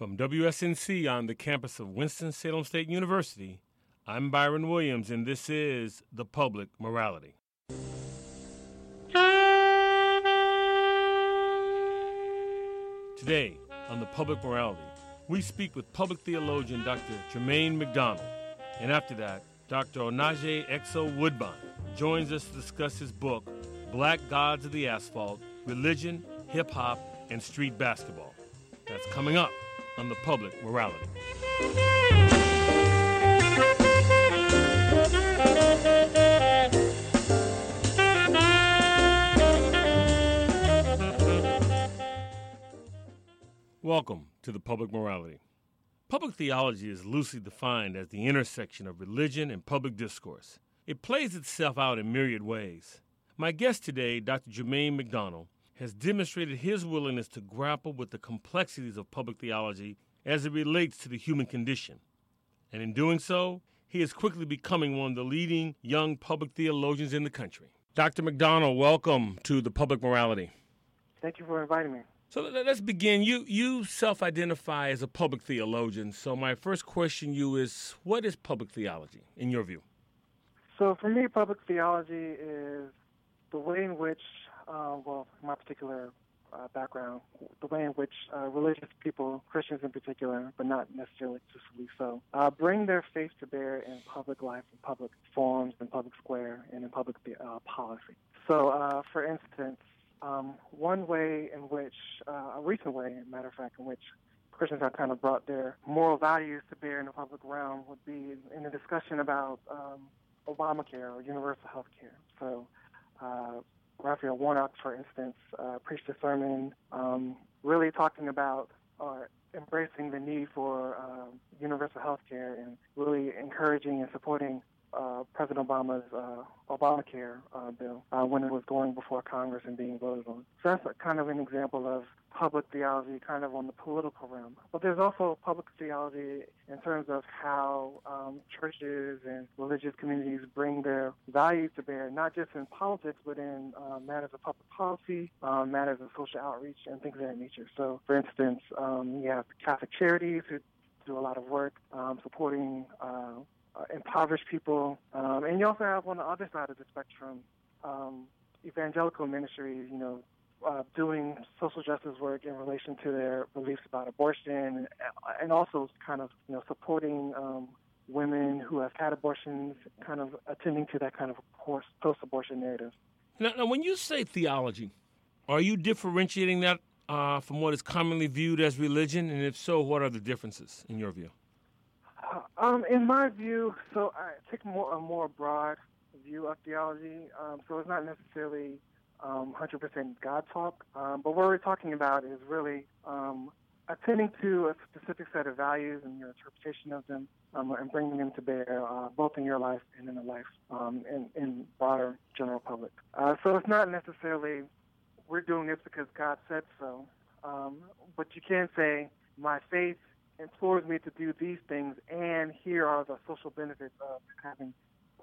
From WSNC on the campus of Winston-Salem State University, I'm Byron Williams, and this is The Public Morality. Today, on The Public Morality, we speak with public theologian Dr. Jermaine McDonald. And after that, Dr. Onaje X.O. Woodbine joins us to discuss his book, Black Gods of the Asphalt Religion, Hip Hop, and Street Basketball. That's coming up on the public morality. Welcome to the public morality. Public theology is loosely defined as the intersection of religion and public discourse. It plays itself out in myriad ways. My guest today, Dr. Jermaine McDonald, has demonstrated his willingness to grapple with the complexities of public theology as it relates to the human condition. And in doing so, he is quickly becoming one of the leading young public theologians in the country. Dr. McDonald, welcome to the public morality. Thank you for inviting me. So let's begin. You you self-identify as a public theologian. So my first question to you is what is public theology in your view? So for me public theology is the way in which uh, well, my particular uh, background, the way in which uh, religious people, Christians in particular, but not necessarily exclusively so, uh, bring their faith to bear in public life, in public forums, in public square, and in public uh, policy. So, uh, for instance, um, one way in which, uh, a recent way, matter of fact, in which Christians have kind of brought their moral values to bear in the public realm would be in the discussion about um, Obamacare or universal health care. So, Raphael Warnock, for instance, uh, preached a sermon um, really talking about uh, embracing the need for uh, universal health care and really encouraging and supporting uh, President Obama's uh, Obamacare uh, bill uh, when it was going before Congress and being voted on. So that's a, kind of an example of public theology kind of on the political realm. But there's also public theology in terms of how um, churches and religious communities bring their values to bear, not just in politics, but in uh, matters of public policy, um, matters of social outreach, and things of that nature. So, for instance, um, you have Catholic Charities who do a lot of work um, supporting uh, uh, impoverished people. Um, and you also have on the other side of the spectrum, um, evangelical ministries, you know, uh, doing social justice work in relation to their beliefs about abortion, and also kind of you know supporting um, women who have had abortions, kind of attending to that kind of post-abortion narrative. Now, now, when you say theology, are you differentiating that uh, from what is commonly viewed as religion? And if so, what are the differences in your view? Uh, um, in my view, so I take more a more broad view of theology. Um, so it's not necessarily um, 100% God talk, um, but what we're talking about is really um, attending to a specific set of values and your interpretation of them, um, and bringing them to bear uh, both in your life and in the life um, in, in broader general public. Uh, so it's not necessarily we're doing this because God said so, um, but you can say my faith implores me to do these things, and here are the social benefits of having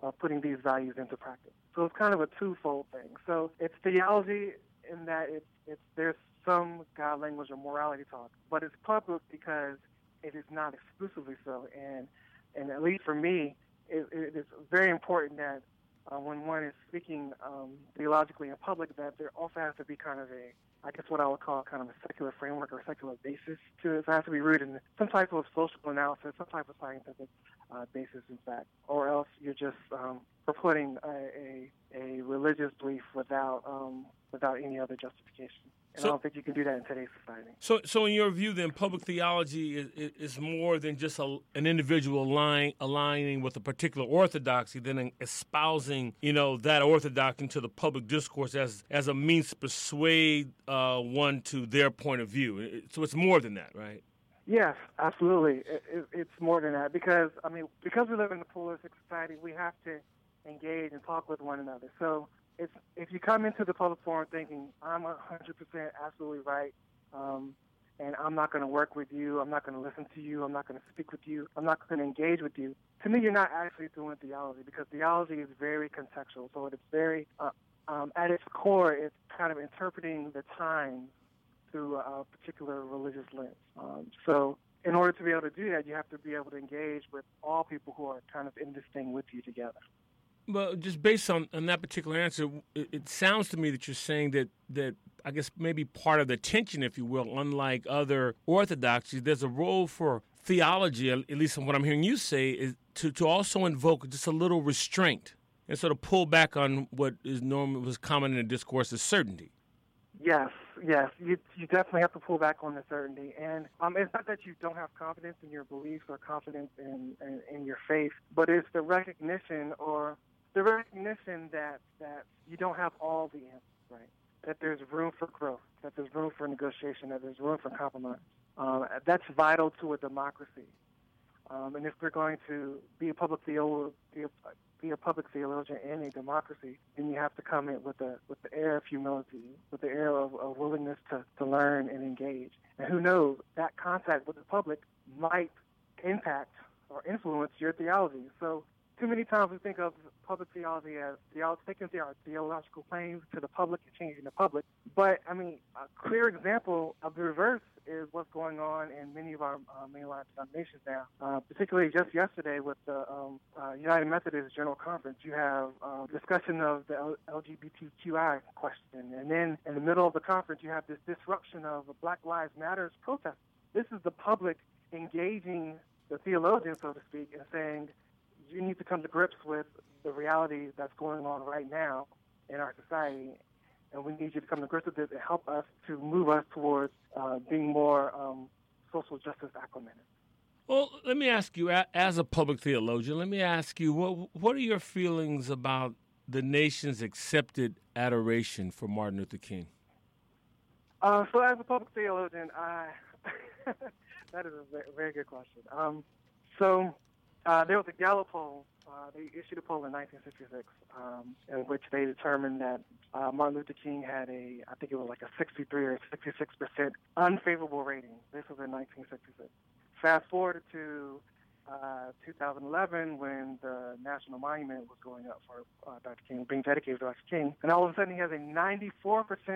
uh, putting these values into practice. So it's kind of a twofold thing. So it's theology in that it's, it's there's some God language or morality talk, but it's public because it is not exclusively so. And and at least for me, it, it is very important that uh, when one is speaking um, theologically in public, that there also has to be kind of a I guess what I would call kind of a secular framework or secular basis to it. It has to be rooted in some type of social analysis, some type of scientific uh, basis, in fact, or else you're just um, purporting a, a, a religious belief without um, without any other justification. And so, I don't think you can do that in today's society. So, so in your view, then, public theology is, is more than just a, an individual line, aligning with a particular orthodoxy, than espousing, you know, that orthodoxy into the public discourse as as a means to persuade uh, one to their point of view. So it's more than that, right? Yes, absolutely. It, it, it's more than that because I mean, because we live in a pluralistic society, we have to engage and talk with one another. So if if you come into the public forum thinking I'm 100% absolutely right, um, and I'm not going to work with you, I'm not going to listen to you, I'm not going to speak with you, I'm not going to engage with you. To me, you're not actually doing theology because theology is very contextual. So it's very uh, um, at its core, it's kind of interpreting the times through a particular religious lens. Um, so in order to be able to do that, you have to be able to engage with all people who are kind of in this thing with you together. Well, just based on, on that particular answer, it, it, sounds to me that you're saying that, that I guess maybe part of the tension, if you will, unlike other orthodoxies, there's a role for theology, at least from what I'm hearing you say, is to, to also invoke just a little restraint and sort of pull back on what is normally was common in the discourse as certainty. Yes, yes, you you definitely have to pull back on the certainty, and um, it's not that you don't have confidence in your beliefs or confidence in, in in your faith, but it's the recognition or the recognition that that you don't have all the answers, right? That there's room for growth, that there's room for negotiation, that there's room for compromise. Um, that's vital to a democracy. Um, and if we're going to be a public theolo- be, a, public theologian in a democracy, then you have to come in with the with the air of humility, with the air of, of willingness to, to learn and engage. And who knows, that contact with the public might impact or influence your theology. So too many times we think of public theology as theology, taking our theological claims to the public and changing the public. But I mean, a clear example of the reverse is what's going on in many of our uh, mainline denominations now. Uh, particularly just yesterday with the um, uh, United Methodist General Conference, you have uh, discussion of the L- LGBTQI question, and then in the middle of the conference, you have this disruption of a Black Lives Matters protest. This is the public engaging the theologians, so to speak, and saying you need to come to grips with the reality that's going on right now in our society and we need you to come to grips with it and help us to move us towards uh, being more um, social justice acclimated. Well, let me ask you, as a public theologian, let me ask you, what what are your feelings about the nation's accepted adoration for Martin Luther King? Uh, so, as a public theologian, I that is a very, very good question. Um, so, uh, there was a Gallup poll uh, they issued a poll in 1966 um, in which they determined that uh, Martin Luther King had a, I think it was like a 63 or 66 percent unfavorable rating. This was in 1966. Fast forward to uh, 2011 when the national monument was going up for uh, Dr. King, being dedicated to Dr. King, and all of a sudden he has a 94%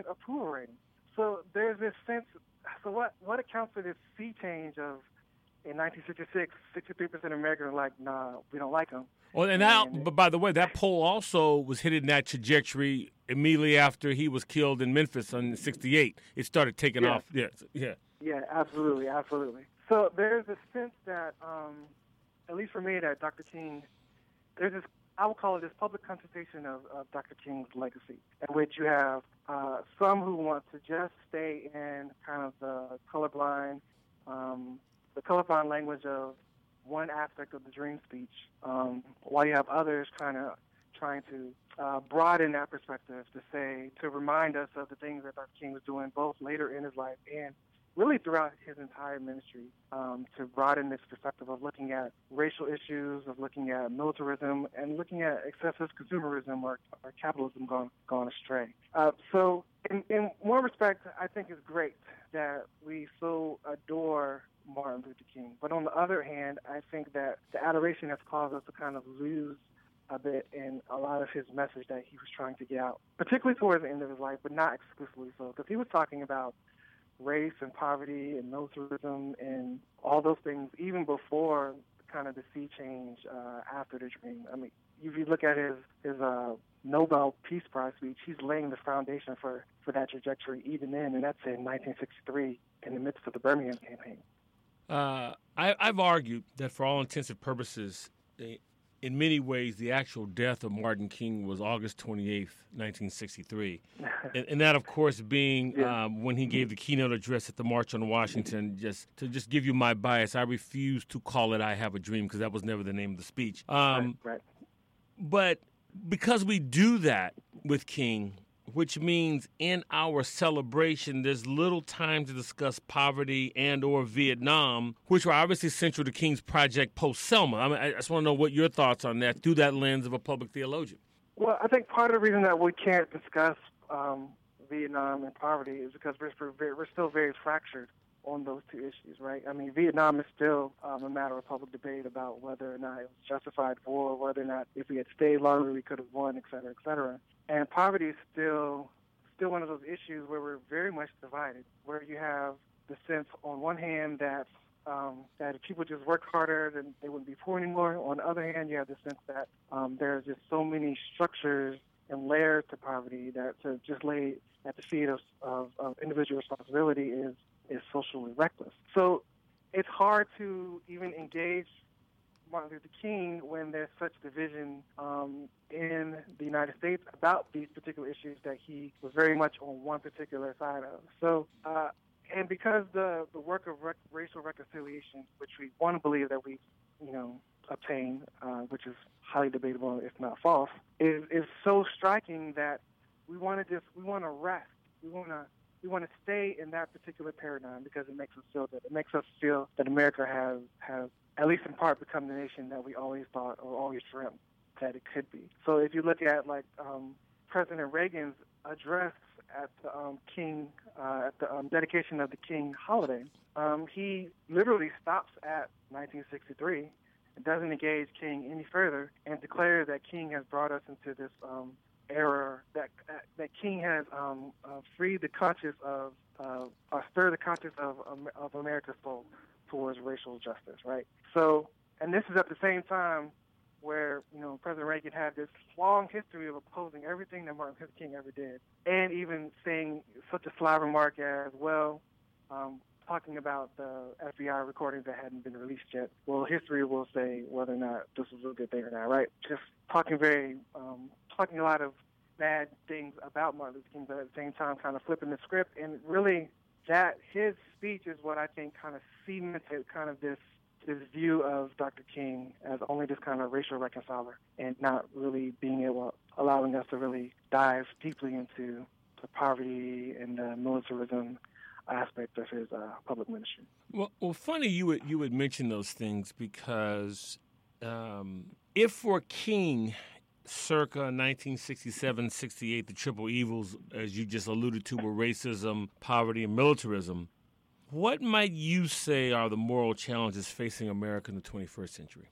approval rating. So there's this sense. So what what accounts for this sea change of in 1966, 63% of Americans are like, nah, we don't like him. Well, and now, but by the way, that poll also was hitting that trajectory immediately after he was killed in Memphis in '68. It started taking yeah. off. Yeah, yeah. Yeah, absolutely, absolutely. So there's a sense that, um, at least for me, that Dr. King, there's this, I would call it this public contestation of, of Dr. King's legacy, in which you have uh, some who want to just stay in kind of the colorblind, um, the colorblind language of one aspect of the dream speech, um, while you have others kind of trying to uh, broaden that perspective to say, to remind us of the things that Dr. King was doing both later in his life and really throughout his entire ministry, um, to broaden this perspective of looking at racial issues, of looking at militarism, and looking at excessive consumerism or, or capitalism gone, gone astray. Uh, so, in, in one respect, I think it's great that we so adore Martin Luther King. But on the other hand, I think that the adoration has caused us to kind of lose a bit in a lot of his message that he was trying to get out, particularly towards the end of his life, but not exclusively so, because he was talking about race and poverty and militarism and all those things even before kind of the sea change uh, after the dream. I mean, if you look at his his uh, Nobel Peace Prize speech, he's laying the foundation for for that trajectory even then, and that's in 1963 in the midst of the Birmingham campaign. Uh, I, have argued that for all intensive purposes, in many ways, the actual death of Martin King was August 28th, 1963. and, and, that, of course, being yeah. um, when he gave the keynote address at the March on Washington. Just to just give you my bias, I refuse to call it I Have a Dream because that was never the name of the speech. Um, right, right. But because we do that with King, which means in our celebration there's little time to discuss poverty and or Vietnam, which were obviously central to King's project post Selma. I, mean, I just want to know what your thoughts on that through that lens of a public theologian. Well, I think part of the reason that we can't discuss um, Vietnam and poverty is because we're, we're still very fractured on those two issues, right? I mean, Vietnam is still um, a matter of public debate about whether or not it was justified war, whether or not if we had stayed longer we could have won, et cetera, et cetera. And poverty is still still one of those issues where we're very much divided, where you have the sense on one hand that um, that if people just worked harder, then they wouldn't be poor anymore. On the other hand, you have the sense that um, there's just so many structures and layers to poverty that to just lay at the feet of, of, of individual responsibility is is socially reckless. So it's hard to even engage Martin Luther King when there's such division um, in the United States about these particular issues that he was very much on one particular side of. So, uh, and because the the work of rec- racial reconciliation, which we want to believe that we, you know, obtain, uh, which is highly debatable if not false, is is so striking that we want to just we want to rest. We want to we want to stay in that particular paradigm because it makes us feel good. It makes us feel that America has has at least in part become the nation that we always thought or always dreamt that it could be. So if you look at like um, President Reagan's address at the um, King uh, at the um, dedication of the King holiday, um, he literally stops at 1963 and doesn't engage King any further and declares that King has brought us into this um, era that that King has um, uh, freed the conscience of uh, or stirred the conscience of of America's soul towards racial justice, right? So, and this is at the same time where you know President Reagan had this long history of opposing everything that Martin Luther King ever did, and even saying such a sly remark as well, um, talking about the FBI recordings that hadn't been released yet. Well, history will say whether or not this was a good thing or not, right? Just talking very, um, talking a lot of bad things about Martin Luther King, but at the same time, kind of flipping the script and really that his speech is what I think kind of cemented kind of this this view of Dr. King as only this kind of racial reconciler and not really being able allowing us to really dive deeply into the poverty and the militarism aspect of his uh, public ministry. Well, well, funny you would you would mention those things because um, if for King circa 1967 68, the triple evils, as you just alluded to, were racism, poverty, and militarism. What might you say are the moral challenges facing America in the 21st century?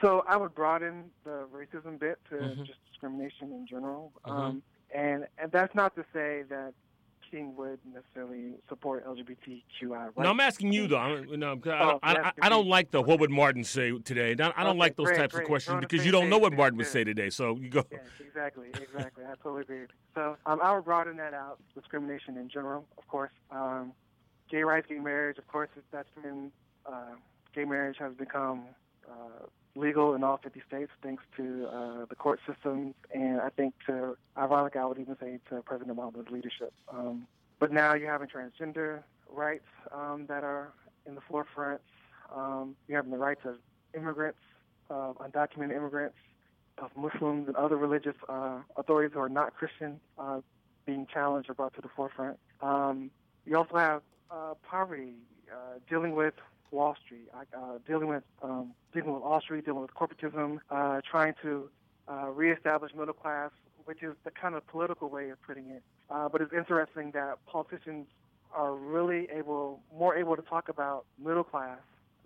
So I would broaden the racism bit to mm-hmm. just discrimination in general. Mm-hmm. Um, and, and that's not to say that Would necessarily support LGBTQI. Right? No, I'm asking you though. I'm, no, I, oh, I, I, I, don't like the "What would Martin say today?" I don't okay, like those great, types great. of questions because you don't know what Martin would say today. So you go. Yes, exactly, exactly. I totally agree. So um, I would broaden that out. Discrimination in general, of course. Um, gay rights, gay marriage, of course. That's been uh, gay marriage has become uh, legal in all 50 states thanks to uh, the court systems and I think to, ironic, I would even say to President Obama's leadership. Um, but now you're having transgender rights um, that are in the forefront. Um, you're having the rights of immigrants, uh, undocumented immigrants, of Muslims and other religious uh, authorities who are not Christian uh, being challenged or brought to the forefront. Um, you also have uh, poverty, uh, dealing with Wall Street, uh, dealing with um, dealing with Wall Street, dealing with corporatism, uh, trying to uh, reestablish middle class, which is the kind of political way of putting it. Uh, but it's interesting that politicians are really able, more able to talk about middle class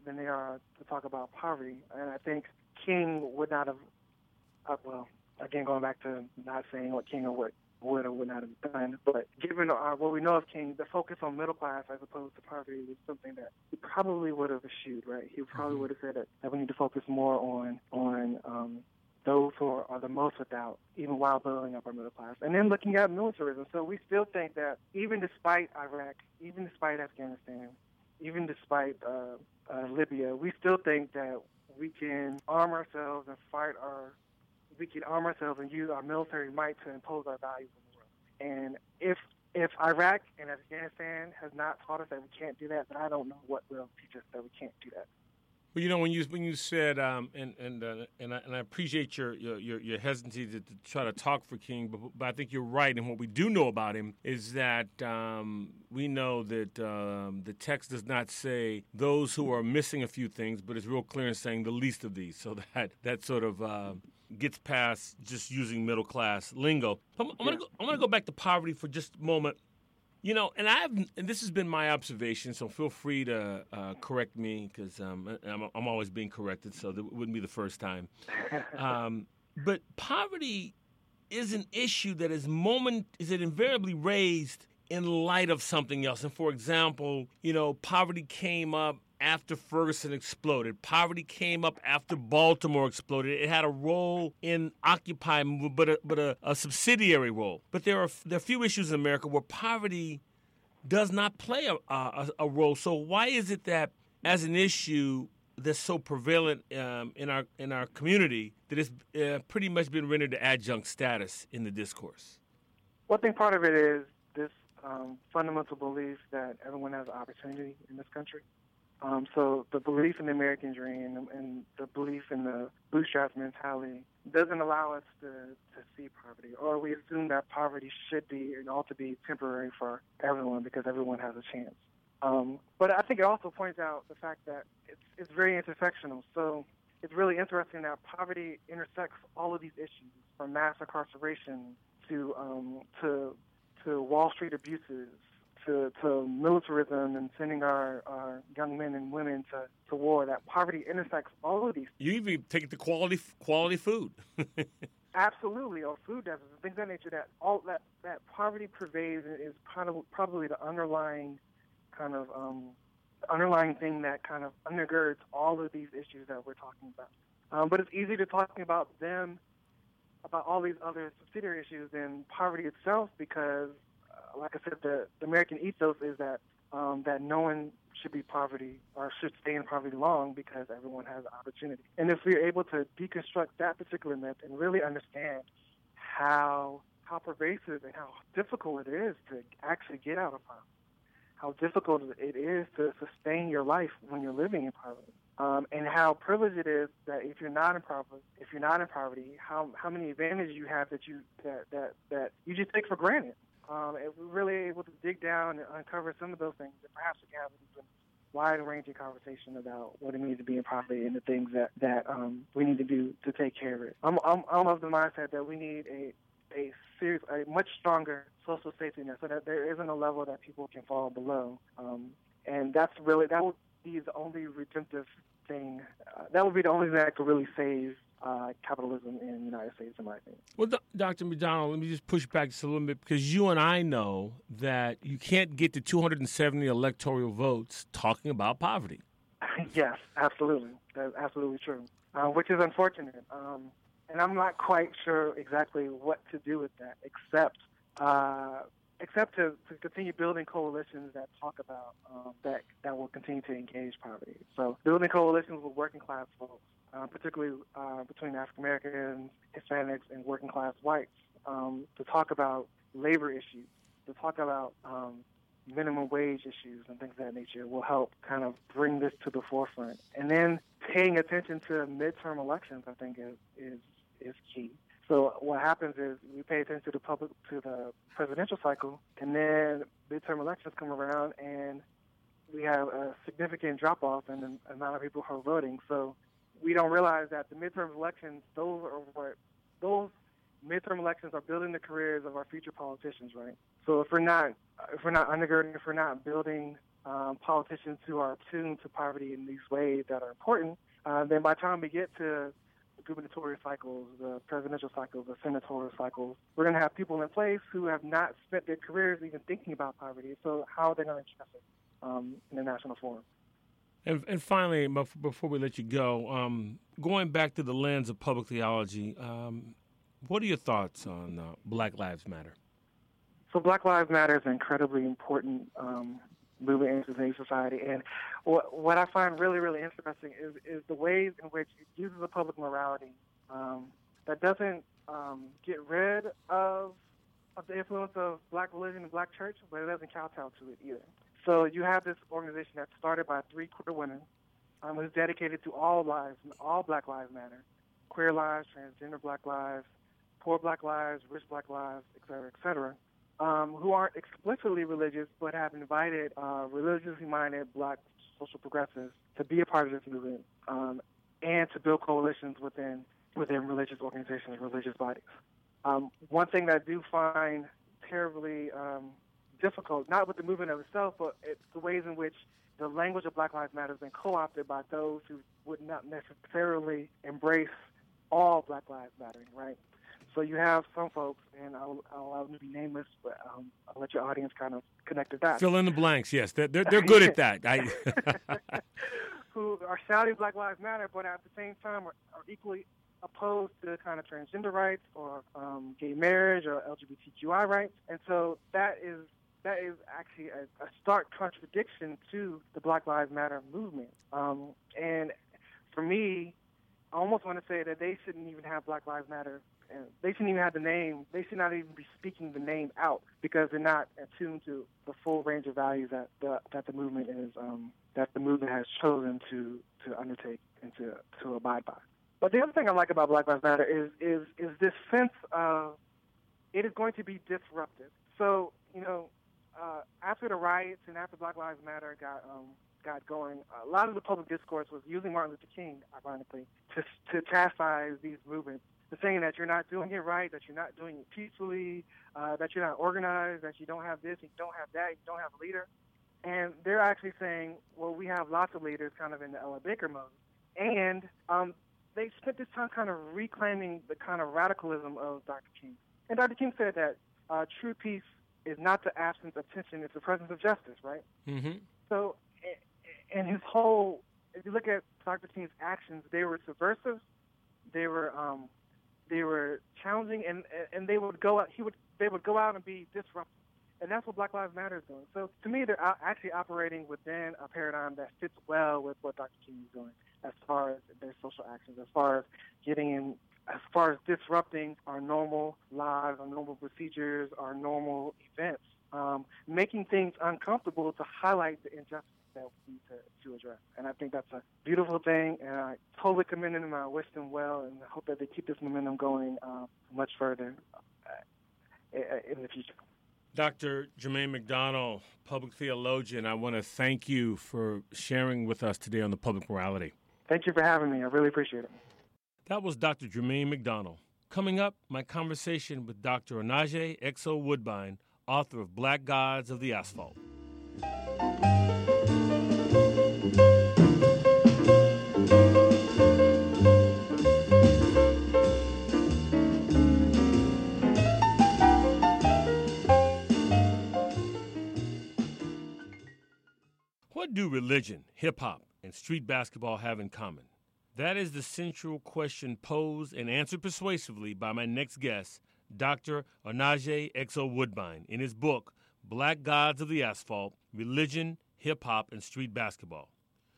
than they are to talk about poverty. And I think King would not have, uh, well, again, going back to not saying what King or what would or would not have done. But given our, what we know of King, the focus on middle class as opposed to poverty was something that he probably would have eschewed, right? He probably mm-hmm. would have said that, that we need to focus more on on um, those who are, are the most without, even while building up our middle class. And then looking at militarism. So we still think that even despite Iraq, even despite Afghanistan, even despite uh, uh, Libya, we still think that we can arm ourselves and fight our we can arm ourselves and use our military might to impose our values in the world. And if if Iraq and Afghanistan has not taught us that we can't do that, then I don't know what will teach us that we can't do that. Well, you know, when you when you said, um, and and uh, and, I, and I appreciate your your, your hesitancy to, to, try to talk for King, but, but I think you're right. And what we do know about him is that um, we know that um, the text does not say those who are missing a few things, but it's real clear in saying the least of these. So that that sort of uh, gets past just using middle class lingo. I'm, I'm gonna go, I'm gonna go back to poverty for just a moment. You know, and I've and this has been my observation, so feel free to uh, correct me because um, I'm, I'm, always being corrected, so it wouldn't be the first time. Um, but poverty is an issue that is moment is it invariably raised in light of something else. And for example, you know, poverty came up after Ferguson exploded. Poverty came up after Baltimore exploded. It had a role in Occupy, but a, but a, a subsidiary role. But there are there are few issues in America where poverty does not play a, a, a role. So why is it that as an issue that's so prevalent um, in our in our community that it's uh, pretty much been rendered to adjunct status in the discourse? Well, I think part of it is this um, fundamental belief that everyone has opportunity in this country. Um, so the belief in the American dream and the belief in the bootstrap mentality doesn't allow us to, to see poverty, or we assume that poverty should be and ought to be temporary for everyone because everyone has a chance. Um, but I think it also points out the fact that it's, it's very intersectional. So it's really interesting that poverty intersects all of these issues, from mass incarceration to um, to to Wall Street abuses to, to militarism and sending our, our young men and women to, to war, that poverty intersects all of these. You even take it to quality quality food. Absolutely, or food deserts and things of that nature. That all that that poverty pervades and is of probably the underlying kind of um, underlying thing that kind of undergirds all of these issues that we're talking about. Um, but it's easy to talk about them, about all these other subsidiary issues than poverty itself because like I said, the, the American ethos is that um, that no one should be poverty or should stay in poverty long because everyone has opportunity. And if we're able to deconstruct that particular myth and really understand how how pervasive and how difficult it is to actually get out of poverty, how difficult it is to sustain your life when you're living in poverty, um, and how privileged it is that if you're not in poverty, if you're not in poverty, how how many advantages you have that you that that that you just take for granted. Um, and we're really able to dig down and uncover some of those things, and perhaps we can have a wide-ranging conversation about what it means to be in poverty and the things that that um, we need to do to take care of it. I'm, I'm I'm of the mindset that we need a a serious, a much stronger social safety net, so that there isn't a level that people can fall below. Um, and that's really that would be the only redemptive thing. Uh, that would be the only thing that could really save uh, capitalism in the United States, in my opinion. Well, Dr. McDonald, let me just push back just a little bit because you and I know that you can't get to 270 electoral votes talking about poverty. yes, absolutely. That's absolutely true, uh, which is unfortunate. Um, and I'm not quite sure exactly what to do with that, except uh, except to, to continue building coalitions that talk about um, that that will continue to engage poverty. So building coalitions with working class folks, uh, particularly uh, between African Americans, Hispanics, and working class whites, um, to talk about labor issues, to talk about um, minimum wage issues and things of that nature will help kind of bring this to the forefront. And then paying attention to midterm elections, I think, is is, is key. So what happens is we pay attention to the public to the presidential cycle, and then midterm elections come around, and we have a significant drop off in the amount of people who are voting. So we don't realize that the midterm elections, those are what those midterm elections are building the careers of our future politicians, right? So if we're not if we're not undergirding, if we're not building um, politicians who are tuned to poverty in these ways that are important, uh, then by the time we get to gubernatorial cycles, the presidential cycles, the senatorial cycles, we're going to have people in place who have not spent their careers even thinking about poverty. So how are they going to address it um, in the national forum? And, and finally, before we let you go, um, going back to the lens of public theology, um, what are your thoughts on uh, Black Lives Matter? So, Black Lives Matter is an incredibly important um, movement in today's society, and what, what I find really, really interesting is is the ways in which it uses a public morality um, that doesn't um, get rid of of the influence of black religion and black church, but it doesn't kowtow to it either. So you have this organization that's started by three queer women, um, who's dedicated to all lives, all Black Lives Matter, queer lives, transgender Black lives, poor Black lives, rich Black lives, et cetera, et cetera, um, who aren't explicitly religious but have invited uh, religiously minded Black social progressives to be a part of this movement um, and to build coalitions within within religious organizations, religious bodies. Um, one thing that I do find terribly um, difficult, not with the movement of itself, but it's the ways in which the language of Black Lives Matter has been co-opted by those who would not necessarily embrace all Black Lives Mattering, right? So you have some folks, and I'll, I'll allow them to be nameless, but um, I'll let your audience kind of connect to that. Fill in the blanks. Yes, they're they're, they're good at that. I... Who are shouting Black Lives Matter, but at the same time are, are equally opposed to kind of transgender rights or um, gay marriage or LGBTQI rights, and so that is that is actually a, a stark contradiction to the Black Lives Matter movement. Um, and for me, I almost want to say that they shouldn't even have Black Lives Matter. And they shouldn't even have the name. They should not even be speaking the name out because they're not attuned to the full range of values that the that the movement is um, that the movement has chosen to to undertake and to to abide by. But the other thing I like about Black Lives Matter is is is this sense of it is going to be disruptive. So you know, uh, after the riots and after Black Lives Matter got um, got going, a lot of the public discourse was using Martin Luther King, ironically, to to chastise these movements, saying that you're not doing it right, that you're not doing it peacefully, uh, that you're not organized, that you don't have this, you don't have that, you don't have a leader. And they're actually saying, well, we have lots of leaders, kind of in the Ella Baker mode, and um, they spent this time kind of reclaiming the kind of radicalism of Dr. King. And Dr. King said that uh, true peace is not the absence of tension; it's the presence of justice, right? Mm-hmm. So and his whole if you look at Dr. King's actions, they were subversive, they were um, they were challenging, and and they would go out. He would they would go out and be disruptive, and that's what Black Lives Matter is doing. So to me, they're actually operating within a paradigm that fits well with what Dr. King is doing, as far as their social actions, as far as getting in, as far as disrupting our normal lives, our normal procedures, our normal events, um, making things uncomfortable to highlight the injustice that we need to, to address. And I think that's a beautiful thing, and I totally commend them. I wish them well, and I hope that they keep this momentum going uh, much further uh, in the future. Dr. Jermaine McDonald, public theologian, I want to thank you for sharing with us today on the public morality. Thank you for having me. I really appreciate it. That was Dr. Jermaine McDonald. Coming up, my conversation with Dr. Onaje X.O. Woodbine, author of Black Gods of the Asphalt. What do religion, hip hop, and street basketball have in common? That is the central question posed and answered persuasively by my next guest, Dr. Onaje X.O. Woodbine, in his book, Black Gods of the Asphalt Religion, Hip Hop, and Street Basketball.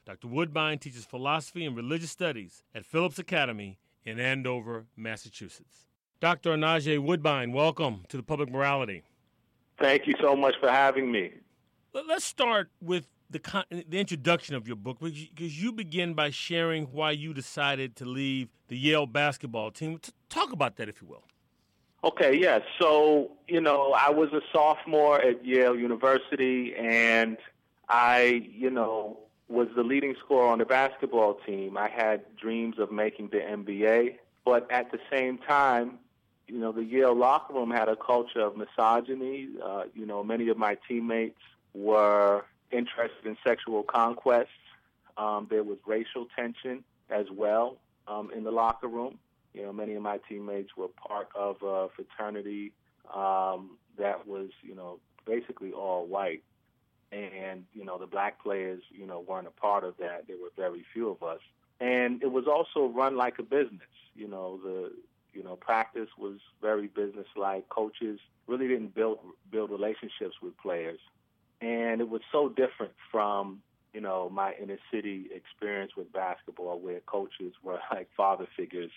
Dr. Woodbine teaches philosophy and religious studies at Phillips Academy in Andover, Massachusetts. Dr. Onaje Woodbine, welcome to the Public Morality. Thank you so much for having me. Let's start with the the introduction of your book because you begin by sharing why you decided to leave the Yale basketball team. Talk about that, if you will. Okay, yes. Yeah. So you know, I was a sophomore at Yale University, and I, you know, was the leading scorer on the basketball team. I had dreams of making the NBA, but at the same time, you know, the Yale locker room had a culture of misogyny. Uh, you know, many of my teammates were interested in sexual conquests. Um, there was racial tension as well um, in the locker room. You know, many of my teammates were part of a fraternity um, that was, you know, basically all white. And, you know, the black players, you know, weren't a part of that. There were very few of us. And it was also run like a business. You know, the you know, practice was very businesslike. Coaches really didn't build build relationships with players and it was so different from you know my inner city experience with basketball, where coaches were like father figures.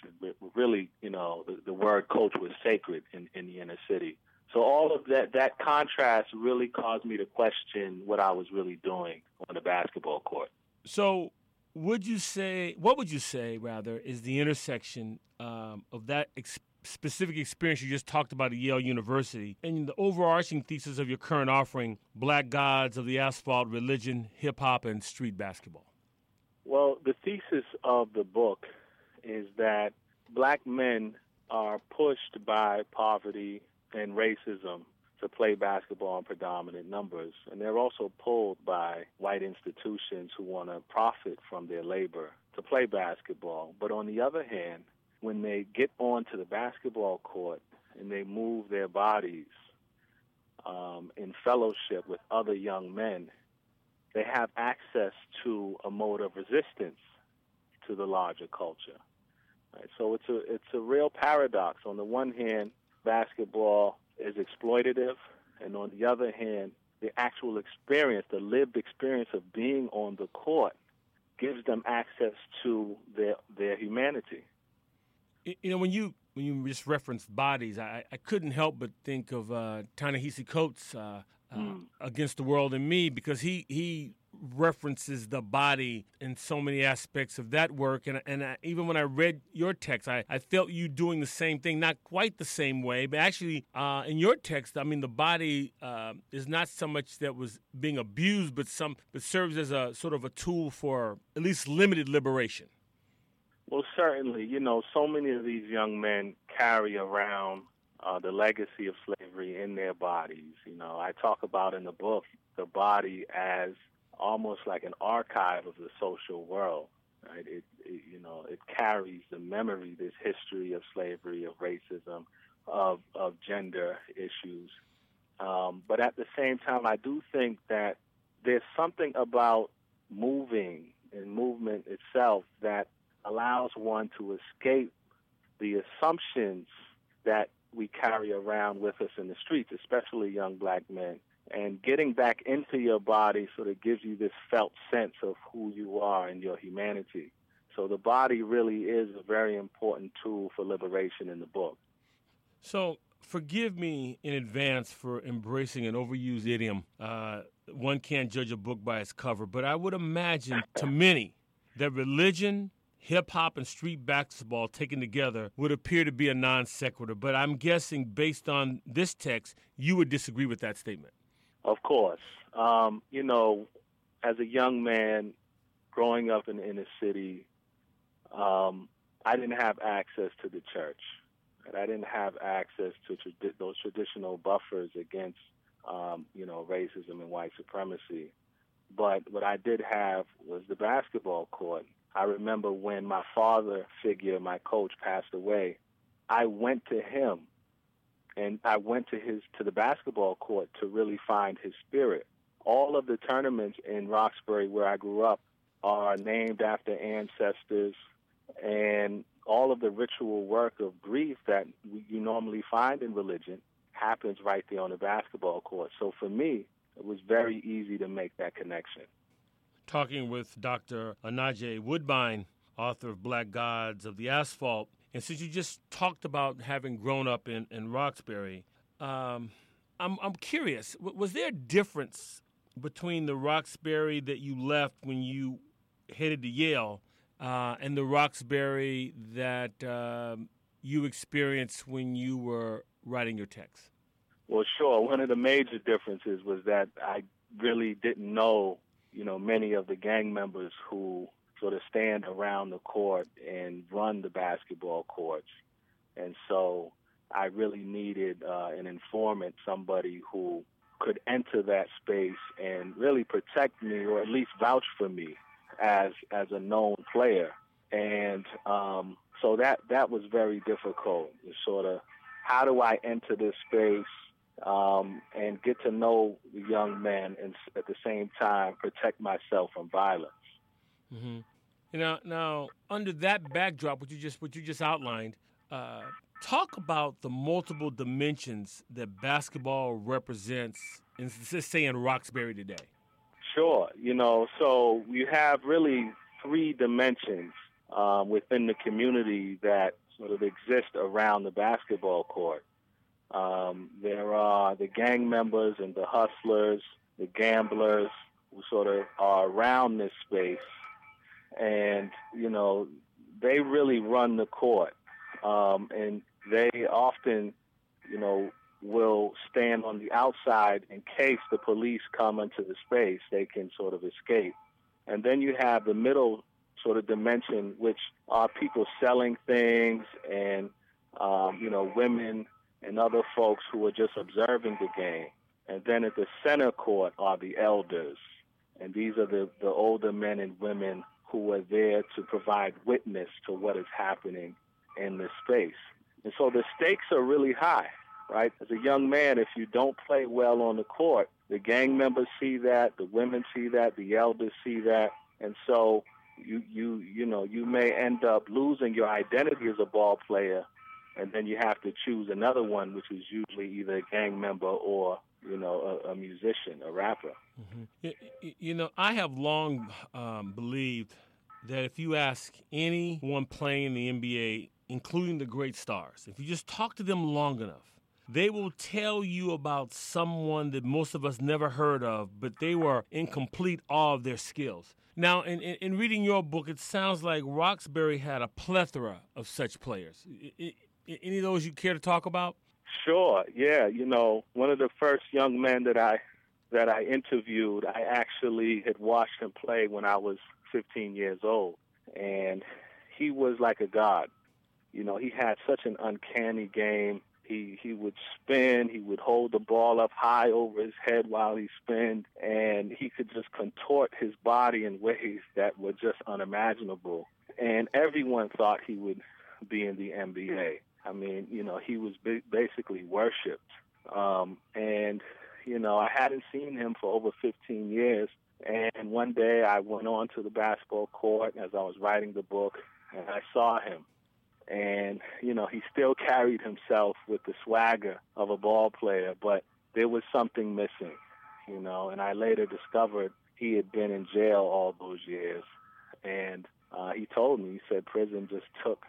Really, you know, the, the word coach was sacred in, in the inner city. So all of that that contrast really caused me to question what I was really doing on the basketball court. So would you say what would you say rather is the intersection um, of that experience specific experience you just talked about at Yale University and the overarching thesis of your current offering, Black Gods of the Asphalt, Religion, Hip Hop, and Street Basketball? Well, the thesis of the book is that black men are pushed by poverty and racism to play basketball in predominant numbers. And they're also pulled by white institutions who want to profit from their labor to play basketball. But on the other hand, when they get onto the basketball court and they move their bodies um, in fellowship with other young men, they have access to a mode of resistance to the larger culture. Right? So it's a it's a real paradox. On the one hand, basketball is exploitative, and on the other hand, the actual experience, the lived experience of being on the court, gives them access to their their humanity. You know, when you when you just referenced bodies, I, I couldn't help but think of uh, Ta-Nehisi Coates uh, mm. against the world and me because he he references the body in so many aspects of that work. And, and I, even when I read your text, I, I felt you doing the same thing, not quite the same way, but actually uh, in your text, I mean, the body uh, is not so much that was being abused, but some but serves as a sort of a tool for at least limited liberation. Well, certainly, you know, so many of these young men carry around uh, the legacy of slavery in their bodies. You know, I talk about in the book the body as almost like an archive of the social world. Right? It, it, you know, it carries the memory, this history of slavery, of racism, of of gender issues. Um, but at the same time, I do think that there's something about moving and movement itself that allows one to escape the assumptions that we carry around with us in the streets, especially young black men, and getting back into your body sort of gives you this felt sense of who you are and your humanity. So the body really is a very important tool for liberation in the book. So forgive me in advance for embracing an overused idiom. Uh, one can't judge a book by its cover, but I would imagine to many that religion, hip hop, and street basketball taken together would appear to be a non sequitur. But I'm guessing, based on this text, you would disagree with that statement. Of course. Um, you know, as a young man growing up in the inner city, um, I didn't have access to the church. And I didn't have access to those traditional buffers against, um, you know, racism and white supremacy. But what I did have was the basketball court. I remember when my father figure, my coach, passed away, I went to him and I went to his to the basketball court to really find his spirit. All of the tournaments in Roxbury where I grew up are named after ancestors and all of the ritual work of grief that you normally find in religion happens right there on the basketball court. So for me, it was very easy to make that connection. Talking with Dr. Onaje Woodbine, author of Black Gods of the Asphalt, and since you just talked about having grown up in, in Roxbury, um, I'm, I'm curious, was there a difference between the Roxbury that you left when you headed to Yale uh, and the Roxbury that um, you experienced when you were writing your text? Well, sure. One of the major differences was that I really didn't know, you know, many of the gang members who sort of stand around the court and run the basketball courts. And so I really needed uh, an informant, somebody who could enter that space and really protect me or at least vouch for me as as a known player. And um, so that that was very difficult. Sort of how do I enter this space um, and get to know the young men and at the same time protect myself from violence. Mm-hmm. You know, now under that backdrop, what you just what you just outlined, uh, talk about the multiple dimensions that basketball represents, in, let's say in Roxbury today. Sure. You know, so you have really three dimensions um, within the community that sort of exist around the basketball court. Um, there are the gang members and the hustlers, the gamblers who sort of are around this space and you know they really run the court, um, and they often, you know, will stand on the outside in case the police come into the space. They can sort of escape, and then you have the middle sort of dimension, which are people selling things and um, you know women and other folks who are just observing the game. And then at the center court are the elders, and these are the, the older men and women who are there to provide witness to what is happening in this space. And so the stakes are really high, right? As a young man, if you don't play well on the court, the gang members see that, the women see that, the elders see that, and so you you you know you may end up losing your identity as a ball player, and then you have to choose another one, which is usually either a gang member or you know a, a musician, a rapper. Mm-hmm. You, you, know, I have long um, believed that if you ask anyone playing in the NBA, including the great stars, if you just talk to them long enough, they will tell you about someone that most of us never heard of, but they were in complete awe of their skills. Now, in, in, in reading your book, it sounds like Roxbury had a plethora of such players. I, I, any of those you care to talk about? Sure. Yeah. You know, one of the first young men that I that I interviewed, I actually had watched him play when I was 15 years old, and he was like a god. You know, he had such an uncanny game. He he would spin. He would hold the ball up high over his head while he spun, and he could just contort his body in ways that were just unimaginable. And everyone thought he would be in the NBA. I mean, you know, he was basically worshipped. Um, and you know, I hadn't seen him for over 15 years. And one day I went on to the basketball court as I was writing the book, and I saw him and you know he still carried himself with the swagger of a ball player, but there was something missing, you know. And I later discovered he had been in jail all those years, and uh, he told me he said prison just took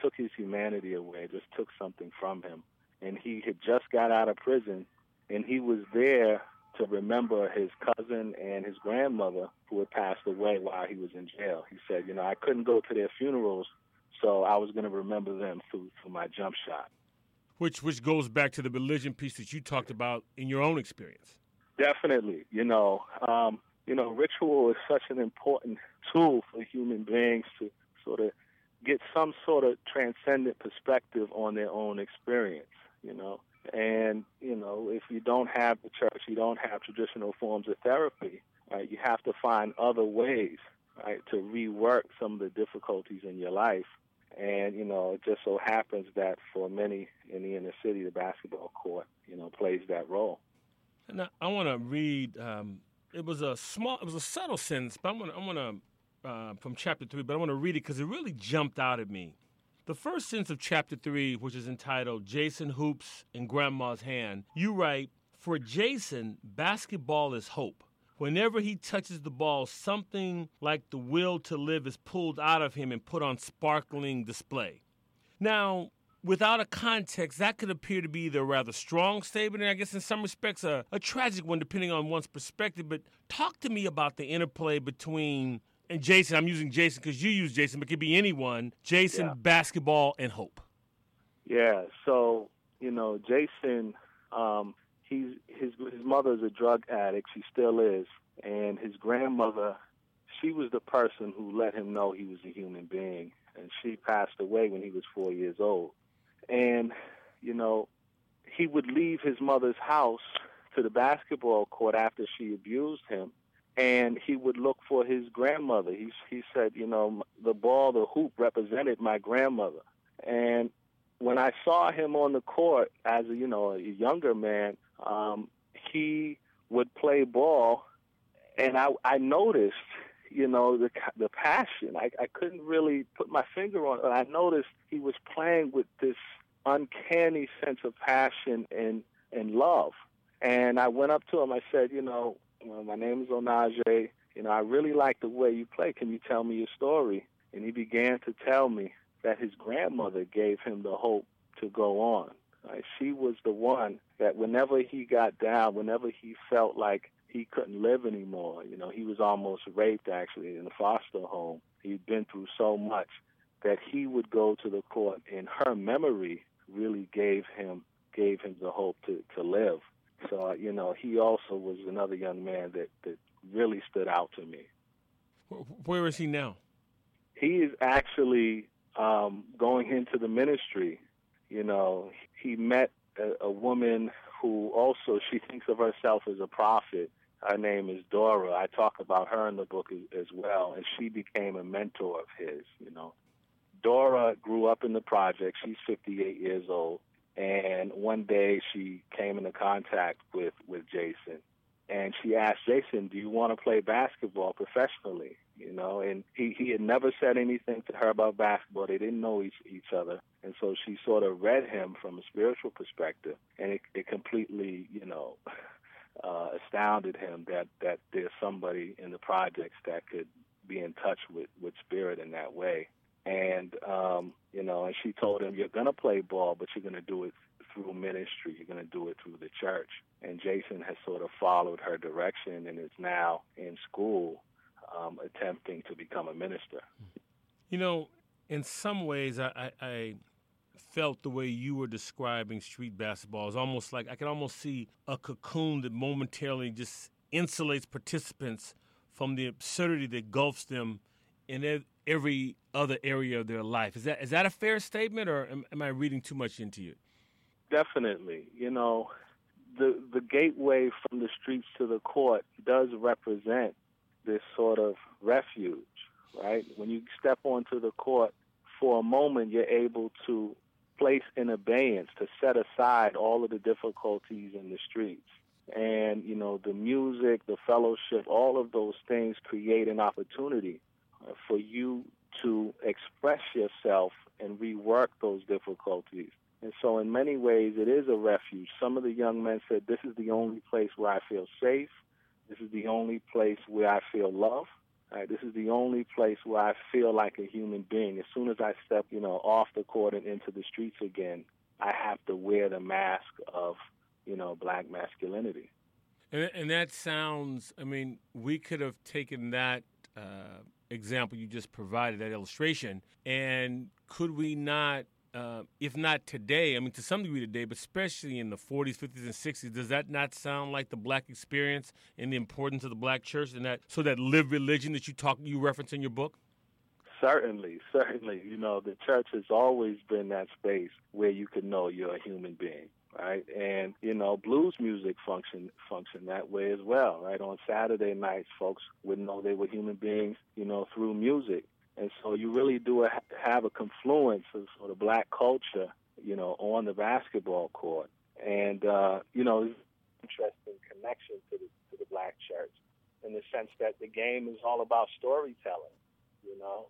took his humanity away, just took something from him, and he had just got out of prison, and he was there to remember his cousin and his grandmother who had passed away while he was in jail. He said, you know, I couldn't go to their funerals so I was going to remember them through, through my jump shot. Which which goes back to the religion piece that you talked about in your own experience. Definitely, you know, um, you know, ritual is such an important tool for human beings to sort of get some sort of transcendent perspective on their own experience. You know, and you know, if you don't have the church, you don't have traditional forms of therapy. Right? You have to find other ways, right, to rework some of the difficulties in your life and, you know, it just so happens that for many in the inner city, the basketball court, you know, plays that role. Now, I want to read, um, it was a small, it was a subtle sentence, but I'm going to, uh, from chapter three, but I want to read it because it really jumped out at me. The first sentence of chapter three, which is entitled Jason Hoops in Grandma's Hand, you write, For Jason, basketball is hope. Whenever he touches the ball, something like the will to live is pulled out of him and put on sparkling display. Now, without a context, that could appear to be either a rather strong statement and I guess in some respects a, a tragic one, depending on one's perspective. But talk to me about the interplay between, and Jason, I'm using Jason because you use Jason, but it could be anyone, Jason, yeah. basketball, and hope. Yeah, so, you know, Jason, um, he's his his mother's a drug addict. She still is, and his grandmother, she was the person who let him know he was a human being, and she passed away when he was four years old. And you know, he would leave his mother's house to the basketball court after she abused him, and he would look for his grandmother. He he said, you know, the ball, the hoop represented my grandmother, and when I saw him on the court as a, you know a younger man, um, he would play ball, and I I noticed you know the the passion. I I couldn't really put my finger on it. I noticed he was playing with this uncanny sense of passion and and love. And I went up to him. I said, you know, well, my name is Onaje. You know, I really like the way you play. Can you tell me your story? And he began to tell me that his grandmother gave him the hope to go on. Right? She was the one that whenever he got down, whenever he felt like he couldn't live anymore, you know, he was almost raped actually in a foster home. He'd been through so much that he would go to the court and her memory really gave him gave him the hope to, to live. So, uh, you know, he also was another young man that, that really stood out to me. Where is he now? He is actually um, going into the ministry. You know, he met a, a woman who also she thinks of herself as a prophet. Her name is Dora. I talk about her in the book as, as well, and she became a mentor of his. You know, Dora grew up in the project. She's 58 years old. And one day she came into contact with, with Jason. And she asked Jason, Do you want to play basketball professionally? You know, and he, he had never said anything to her about basketball. They didn't know each, each other. And so she sort of read him from a spiritual perspective. And it, it completely, you know, uh, astounded him that, that there's somebody in the projects that could be in touch with, with spirit in that way. And, um, you know, and she told him, you're to play ball, but you're to do it through ministry. You're to do it through the church. And Jason has sort of followed her direction and is now in school um, attempting to become a minister. You know, in some ways, I, I, I felt the way you were describing street basketball is almost like I can almost see a cocoon that momentarily just insulates participants from the absurdity that gulfs them in every other area of their life. Is that is that a fair statement, or am, am I reading too much into you? Definitely. You know, the the gateway from the streets to the court does represent this sort of refuge, right? When you step onto the court for a moment, you're able to place in abeyance, to set aside all of the difficulties in the streets. And, you know, the music, the fellowship, all of those things create an opportunity for you to express yourself and rework those difficulties. And so, in many ways, it is a refuge. Some of the young men said, This is the only place where I feel safe. This is the only place where I feel love. Right? This is the only place where I feel like a human being. As soon as I step, you know, off the court and into the streets again, I have to wear the mask of, you know, black masculinity. And, and that sounds. I mean, we could have taken that uh, example you just provided, that illustration, and could we not uh, if not today, I mean, to some degree today, but especially in the 40s, 50s, and 60s, does that not sound like the black experience and the importance of the black church and that so that live religion that you talk you reference in your book? Certainly, certainly. You know, the church has always been that space where you can know you're a human being, right? And you know, blues music function function that way as well, right? On Saturday nights, folks would know they were human beings, you know, through music. And so you really do have a confluence of sort of black culture, you know, on the basketball court. And, uh, you know, interesting connection to the, to the black church in the sense that the game is all about storytelling, you know.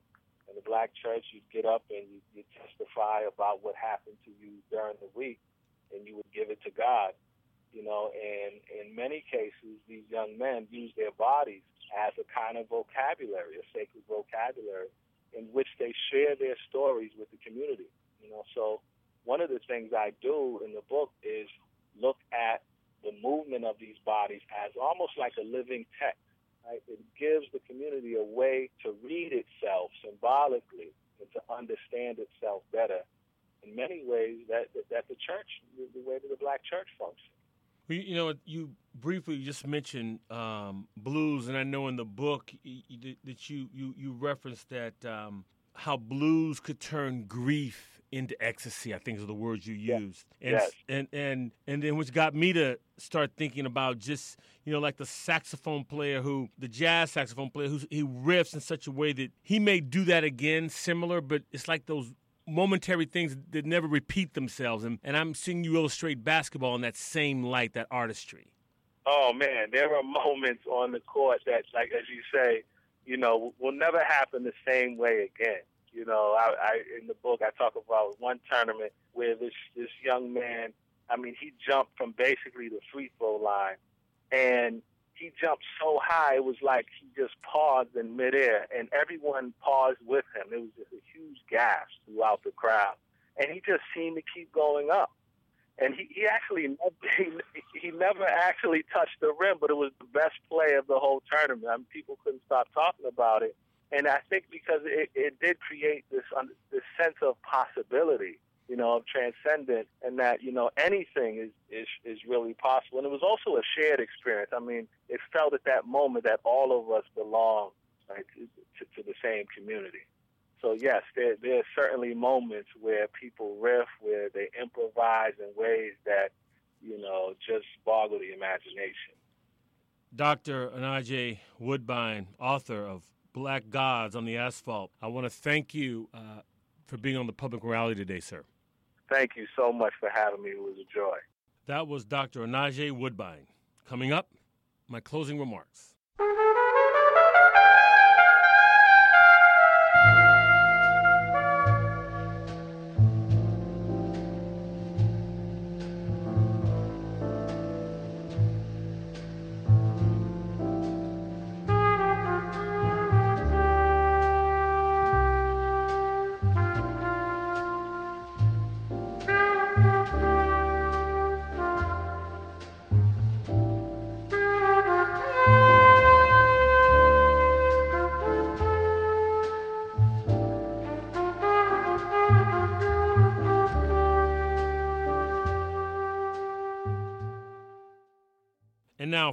In the black church, you get up and you, you testify about what happened to you during the week, and you would give it to God, you know. And in many cases, these young men use their bodies as a kind of vocabulary, a sacred vocabulary, in which they share their stories with the community. You know, so one of the things I do in the book is look at the movement of these bodies as almost like a living text. Right? It gives the community a way to read itself symbolically and to understand itself better. In many ways, that that, that the church, the, way that the black church functions. Well, you know, you briefly just mentioned um, blues, and I know in the book that you you you referenced that um, how blues could turn grief into ecstasy. I think is the words you used, and yes. and and and then which got me to start thinking about just you know like the saxophone player who the jazz saxophone player who he riffs in such a way that he may do that again, similar, but it's like those momentary things that never repeat themselves. And, and I'm seeing you illustrate basketball in that same light, that artistry. Oh, man, there are moments on the court that, like, as you say, you know, will never happen the same way again. You know, I, I in the book I talk about one tournament where this this young man, I mean, he jumped from basically the free throw line, and he jumped so high, it was like he just paused in midair, and everyone paused with him. It was just a huge gasp throughout the crowd, and he just seemed to keep going up. And he, he actually he, he never actually touched the rim, but it was the best play of the whole tournament. I mean, people couldn't stop talking about it, and I think because it, it did create this this sense of possibility you know, of transcendent and that, you know, anything is, is, is really possible. And it was also a shared experience. I mean, it felt at that moment that all of us belong right, to, to, to the same community. So, yes, there, there are certainly moments where people riff, where they improvise in ways that, you know, just boggle the imagination. Dr. Onaje Woodbine, author of Black Gods on the Asphalt, I want to thank you uh, for being on the Public Morality today, sir. Thank you so much for having me. It was a joy. That was Dr. Onaje Woodbine. Coming up, my closing remarks.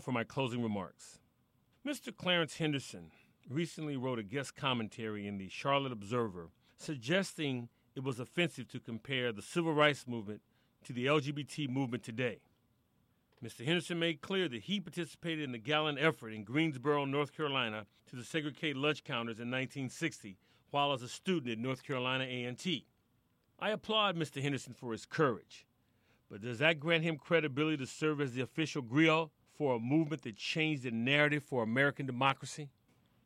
For my closing remarks. Mr. Clarence Henderson recently wrote a guest commentary in the Charlotte Observer suggesting it was offensive to compare the civil rights movement to the LGBT movement today. Mr. Henderson made clear that he participated in the gallant effort in Greensboro, North Carolina to desegregate lunch counters in 1960 while as a student at North Carolina A&T. I applaud Mr. Henderson for his courage, but does that grant him credibility to serve as the official griot for a movement that changed the narrative for American democracy?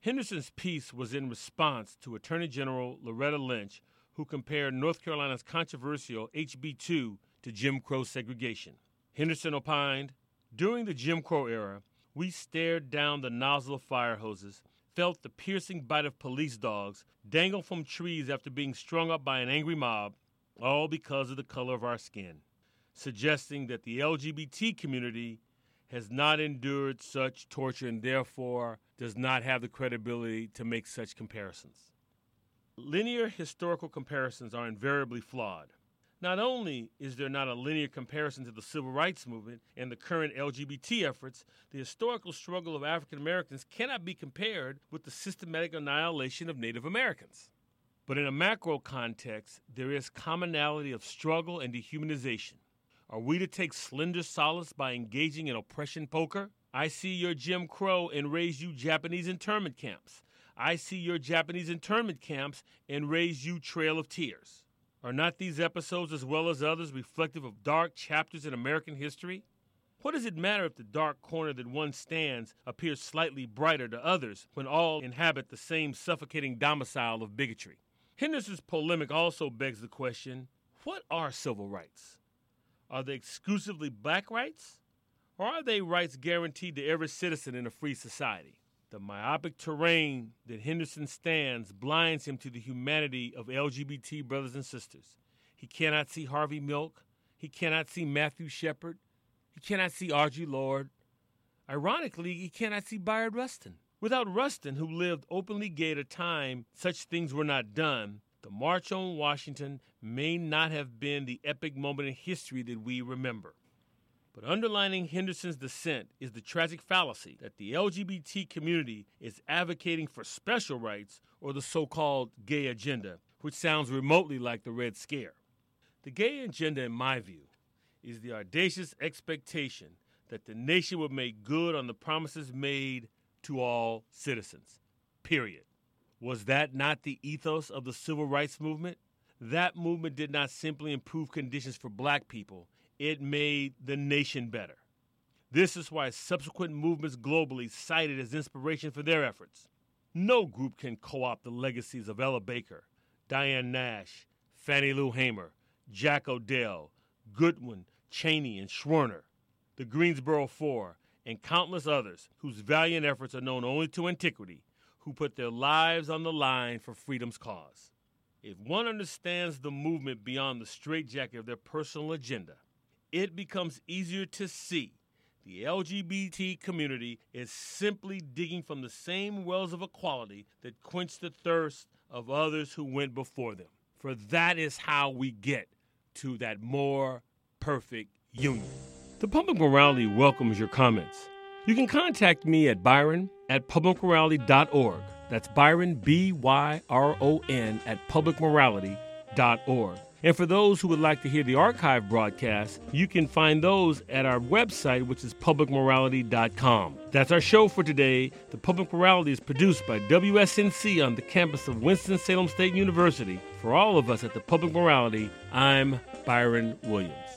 Henderson's piece was in response to Attorney General Loretta Lynch, who compared North Carolina's controversial HB 2 to Jim Crow segregation. Henderson opined During the Jim Crow era, we stared down the nozzle of fire hoses, felt the piercing bite of police dogs, dangled from trees after being strung up by an angry mob, all because of the color of our skin, suggesting that the LGBT community has not endured such torture and therefore does not have the credibility to make such comparisons. Linear historical comparisons are invariably flawed. Not only is there not a linear comparison to the civil rights movement and the current LGBT efforts, the historical struggle of African Americans cannot be compared with the systematic annihilation of Native Americans. But in a macro context, there is commonality of struggle and dehumanization. Are we to take slender solace by engaging in oppression poker? I see your Jim Crow and raise you Japanese internment camps. I see your Japanese internment camps and raise you Trail of Tears. Are not these episodes, as well as others, reflective of dark chapters in American history? What does it matter if the dark corner that one stands appears slightly brighter to others when all inhabit the same suffocating domicile of bigotry? Henderson's polemic also begs the question what are civil rights? Are they exclusively black rights? Or are they rights guaranteed to every citizen in a free society? The myopic terrain that Henderson stands blinds him to the humanity of LGBT brothers and sisters. He cannot see Harvey Milk. He cannot see Matthew Shepard. He cannot see Audre Lorde. Ironically, he cannot see Bayard Rustin. Without Rustin, who lived openly gay at a time such things were not done, the March on Washington may not have been the epic moment in history that we remember. But underlining Henderson's dissent is the tragic fallacy that the LGBT community is advocating for special rights or the so called gay agenda, which sounds remotely like the Red Scare. The gay agenda, in my view, is the audacious expectation that the nation will make good on the promises made to all citizens. Period. Was that not the ethos of the civil rights movement? That movement did not simply improve conditions for black people, it made the nation better. This is why subsequent movements globally cited as inspiration for their efforts. No group can co opt the legacies of Ella Baker, Diane Nash, Fannie Lou Hamer, Jack O'Dell, Goodman, Chaney, and Schwerner, the Greensboro Four, and countless others whose valiant efforts are known only to antiquity, who put their lives on the line for freedom's cause. If one understands the movement beyond the straitjacket of their personal agenda, it becomes easier to see the LGBT community is simply digging from the same wells of equality that quenched the thirst of others who went before them. For that is how we get to that more perfect union. The Public Morality welcomes your comments. You can contact me at byron at publicmorality.org. That's Byron, B Y R O N, at publicmorality.org. And for those who would like to hear the archive broadcast, you can find those at our website, which is publicmorality.com. That's our show for today. The Public Morality is produced by WSNC on the campus of Winston-Salem State University. For all of us at the Public Morality, I'm Byron Williams.